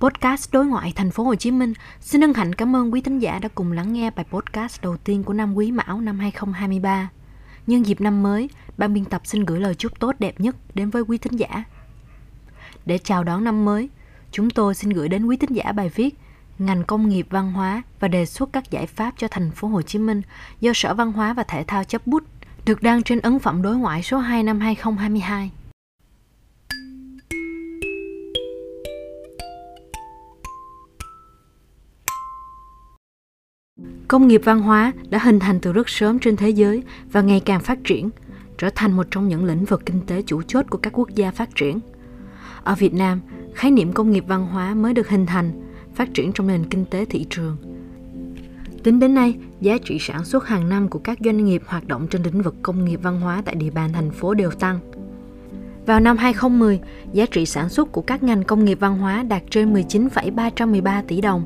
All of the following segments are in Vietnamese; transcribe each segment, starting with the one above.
Podcast đối ngoại thành phố Hồ Chí Minh xin ân hạnh cảm ơn quý thính giả đã cùng lắng nghe bài podcast đầu tiên của năm Quý Mão năm 2023. Nhân dịp năm mới, ban biên tập xin gửi lời chúc tốt đẹp nhất đến với quý thính giả. Để chào đón năm mới, chúng tôi xin gửi đến quý thính giả bài viết ngành công nghiệp văn hóa và đề xuất các giải pháp cho thành phố Hồ Chí Minh do Sở Văn hóa và Thể thao chấp bút được đăng trên ấn phẩm đối ngoại số 2 năm 2022. Công nghiệp văn hóa đã hình thành từ rất sớm trên thế giới và ngày càng phát triển, trở thành một trong những lĩnh vực kinh tế chủ chốt của các quốc gia phát triển. Ở Việt Nam, khái niệm công nghiệp văn hóa mới được hình thành, phát triển trong nền kinh tế thị trường. Tính đến nay, giá trị sản xuất hàng năm của các doanh nghiệp hoạt động trên lĩnh vực công nghiệp văn hóa tại địa bàn thành phố đều tăng. Vào năm 2010, giá trị sản xuất của các ngành công nghiệp văn hóa đạt trên 19,313 tỷ đồng,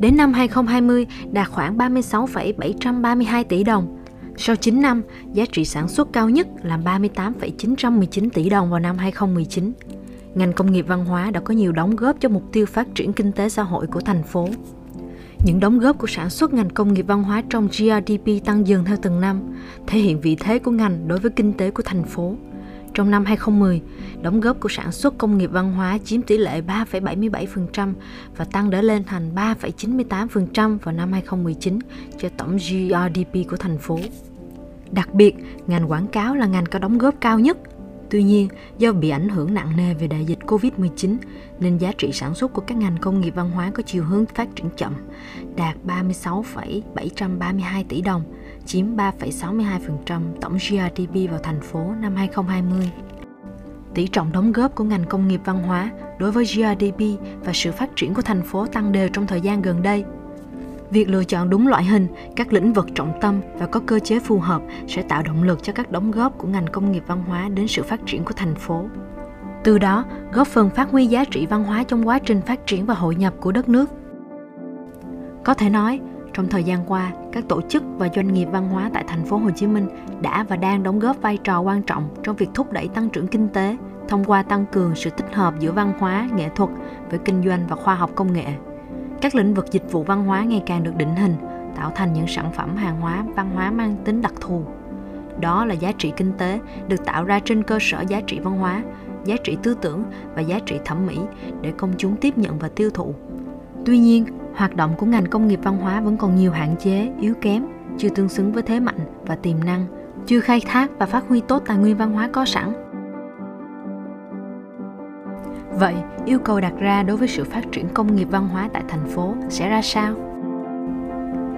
Đến năm 2020 đạt khoảng 36,732 tỷ đồng. Sau 9 năm, giá trị sản xuất cao nhất là 38,919 tỷ đồng vào năm 2019. Ngành công nghiệp văn hóa đã có nhiều đóng góp cho mục tiêu phát triển kinh tế xã hội của thành phố. Những đóng góp của sản xuất ngành công nghiệp văn hóa trong GRDP tăng dần theo từng năm, thể hiện vị thế của ngành đối với kinh tế của thành phố. Trong năm 2010, đóng góp của sản xuất công nghiệp văn hóa chiếm tỷ lệ 3,77% và tăng đã lên thành 3,98% vào năm 2019 cho tổng GRDP của thành phố. Đặc biệt, ngành quảng cáo là ngành có đóng góp cao nhất. Tuy nhiên, do bị ảnh hưởng nặng nề về đại dịch Covid-19 nên giá trị sản xuất của các ngành công nghiệp văn hóa có chiều hướng phát triển chậm, đạt 36,732 tỷ đồng – chiếm 3,62% tổng GRDP vào thành phố năm 2020. Tỷ trọng đóng góp của ngành công nghiệp văn hóa đối với GRDP và sự phát triển của thành phố tăng đều trong thời gian gần đây. Việc lựa chọn đúng loại hình, các lĩnh vực trọng tâm và có cơ chế phù hợp sẽ tạo động lực cho các đóng góp của ngành công nghiệp văn hóa đến sự phát triển của thành phố. Từ đó, góp phần phát huy giá trị văn hóa trong quá trình phát triển và hội nhập của đất nước. Có thể nói, trong thời gian qua, các tổ chức và doanh nghiệp văn hóa tại thành phố Hồ Chí Minh đã và đang đóng góp vai trò quan trọng trong việc thúc đẩy tăng trưởng kinh tế thông qua tăng cường sự tích hợp giữa văn hóa, nghệ thuật với kinh doanh và khoa học công nghệ. Các lĩnh vực dịch vụ văn hóa ngày càng được định hình, tạo thành những sản phẩm hàng hóa văn hóa mang tính đặc thù. Đó là giá trị kinh tế được tạo ra trên cơ sở giá trị văn hóa, giá trị tư tưởng và giá trị thẩm mỹ để công chúng tiếp nhận và tiêu thụ. Tuy nhiên, hoạt động của ngành công nghiệp văn hóa vẫn còn nhiều hạn chế, yếu kém, chưa tương xứng với thế mạnh và tiềm năng, chưa khai thác và phát huy tốt tài nguyên văn hóa có sẵn. Vậy, yêu cầu đặt ra đối với sự phát triển công nghiệp văn hóa tại thành phố sẽ ra sao?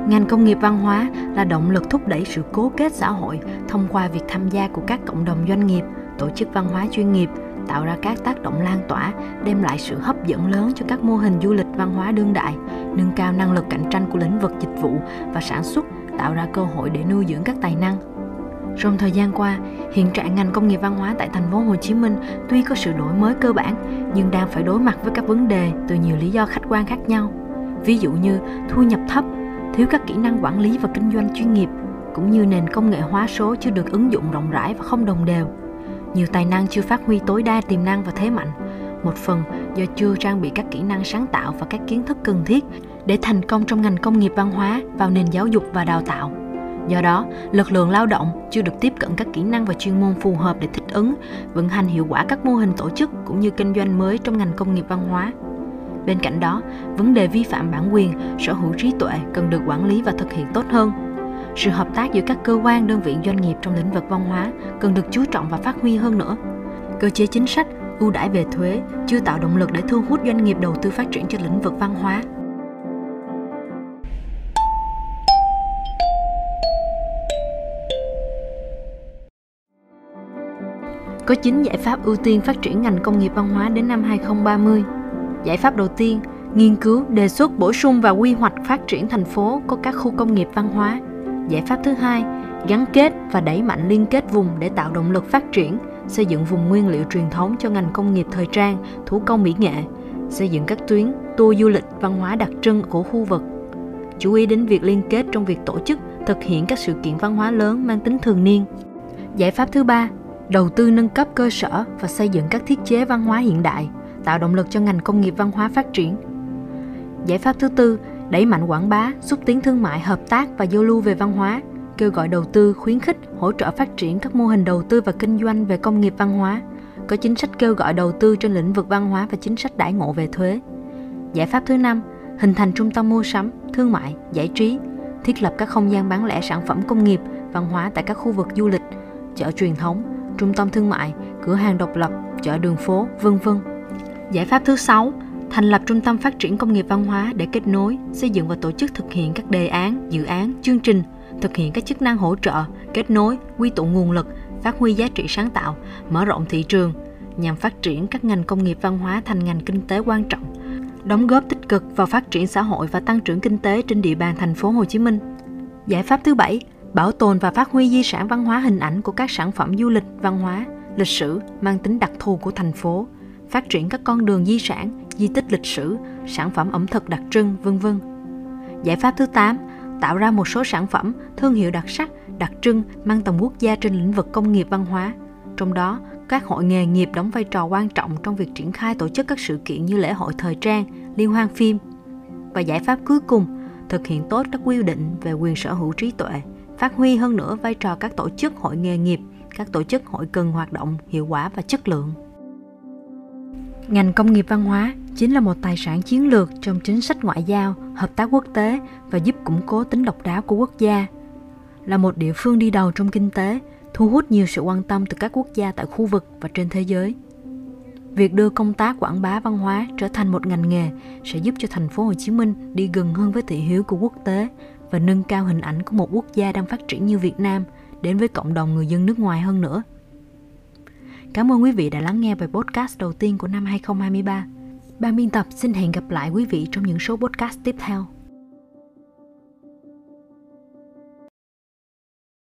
Ngành công nghiệp văn hóa là động lực thúc đẩy sự cố kết xã hội thông qua việc tham gia của các cộng đồng doanh nghiệp, tổ chức văn hóa chuyên nghiệp, tạo ra các tác động lan tỏa, đem lại sự hấp dẫn lớn cho các mô hình du lịch văn hóa đương đại, nâng cao năng lực cạnh tranh của lĩnh vực dịch vụ và sản xuất, tạo ra cơ hội để nuôi dưỡng các tài năng. Trong thời gian qua, hiện trạng ngành công nghiệp văn hóa tại thành phố Hồ Chí Minh tuy có sự đổi mới cơ bản nhưng đang phải đối mặt với các vấn đề từ nhiều lý do khách quan khác nhau. Ví dụ như thu nhập thấp, thiếu các kỹ năng quản lý và kinh doanh chuyên nghiệp, cũng như nền công nghệ hóa số chưa được ứng dụng rộng rãi và không đồng đều. Nhiều tài năng chưa phát huy tối đa tiềm năng và thế mạnh, một phần do chưa trang bị các kỹ năng sáng tạo và các kiến thức cần thiết để thành công trong ngành công nghiệp văn hóa vào nền giáo dục và đào tạo. Do đó, lực lượng lao động chưa được tiếp cận các kỹ năng và chuyên môn phù hợp để thích ứng, vận hành hiệu quả các mô hình tổ chức cũng như kinh doanh mới trong ngành công nghiệp văn hóa. Bên cạnh đó, vấn đề vi phạm bản quyền, sở hữu trí tuệ cần được quản lý và thực hiện tốt hơn. Sự hợp tác giữa các cơ quan, đơn vị doanh nghiệp trong lĩnh vực văn hóa cần được chú trọng và phát huy hơn nữa. Cơ chế chính sách ưu đãi về thuế chưa tạo động lực để thu hút doanh nghiệp đầu tư phát triển cho lĩnh vực văn hóa. Có 9 giải pháp ưu tiên phát triển ngành công nghiệp văn hóa đến năm 2030. Giải pháp đầu tiên, nghiên cứu, đề xuất bổ sung và quy hoạch phát triển thành phố có các khu công nghiệp văn hóa. Giải pháp thứ hai, gắn kết và đẩy mạnh liên kết vùng để tạo động lực phát triển, xây dựng vùng nguyên liệu truyền thống cho ngành công nghiệp thời trang, thủ công mỹ nghệ, xây dựng các tuyến tour du lịch văn hóa đặc trưng của khu vực. Chú ý đến việc liên kết trong việc tổ chức, thực hiện các sự kiện văn hóa lớn mang tính thường niên. Giải pháp thứ ba, đầu tư nâng cấp cơ sở và xây dựng các thiết chế văn hóa hiện đại, tạo động lực cho ngành công nghiệp văn hóa phát triển. Giải pháp thứ tư, đẩy mạnh quảng bá, xúc tiến thương mại, hợp tác và giao lưu về văn hóa, kêu gọi đầu tư, khuyến khích, hỗ trợ phát triển các mô hình đầu tư và kinh doanh về công nghiệp văn hóa, có chính sách kêu gọi đầu tư trên lĩnh vực văn hóa và chính sách đãi ngộ về thuế. Giải pháp thứ năm, hình thành trung tâm mua sắm, thương mại, giải trí, thiết lập các không gian bán lẻ sản phẩm công nghiệp, văn hóa tại các khu vực du lịch, chợ truyền thống, trung tâm thương mại, cửa hàng độc lập, chợ đường phố, vân vân. Giải pháp thứ sáu, thành lập trung tâm phát triển công nghiệp văn hóa để kết nối, xây dựng và tổ chức thực hiện các đề án, dự án, chương trình, thực hiện các chức năng hỗ trợ, kết nối, quy tụ nguồn lực, phát huy giá trị sáng tạo, mở rộng thị trường nhằm phát triển các ngành công nghiệp văn hóa thành ngành kinh tế quan trọng, đóng góp tích cực vào phát triển xã hội và tăng trưởng kinh tế trên địa bàn thành phố Hồ Chí Minh. Giải pháp thứ bảy, bảo tồn và phát huy di sản văn hóa hình ảnh của các sản phẩm du lịch, văn hóa, lịch sử mang tính đặc thù của thành phố, phát triển các con đường di sản, di tích lịch sử, sản phẩm ẩm thực đặc trưng, vân vân. Giải pháp thứ 8, tạo ra một số sản phẩm, thương hiệu đặc sắc, đặc trưng mang tầm quốc gia trên lĩnh vực công nghiệp văn hóa. Trong đó, các hội nghề nghiệp đóng vai trò quan trọng trong việc triển khai tổ chức các sự kiện như lễ hội thời trang, liên hoan phim. Và giải pháp cuối cùng, thực hiện tốt các quy định về quyền sở hữu trí tuệ, phát huy hơn nữa vai trò các tổ chức hội nghề nghiệp, các tổ chức hội cần hoạt động hiệu quả và chất lượng. Ngành công nghiệp văn hóa chính là một tài sản chiến lược trong chính sách ngoại giao, hợp tác quốc tế và giúp củng cố tính độc đáo của quốc gia. Là một địa phương đi đầu trong kinh tế, thu hút nhiều sự quan tâm từ các quốc gia tại khu vực và trên thế giới. Việc đưa công tác quảng bá văn hóa trở thành một ngành nghề sẽ giúp cho thành phố Hồ Chí Minh đi gần hơn với thị hiếu của quốc tế và nâng cao hình ảnh của một quốc gia đang phát triển như Việt Nam đến với cộng đồng người dân nước ngoài hơn nữa. Cảm ơn quý vị đã lắng nghe bài podcast đầu tiên của năm 2023. Ban biên tập xin hẹn gặp lại quý vị trong những số podcast tiếp theo.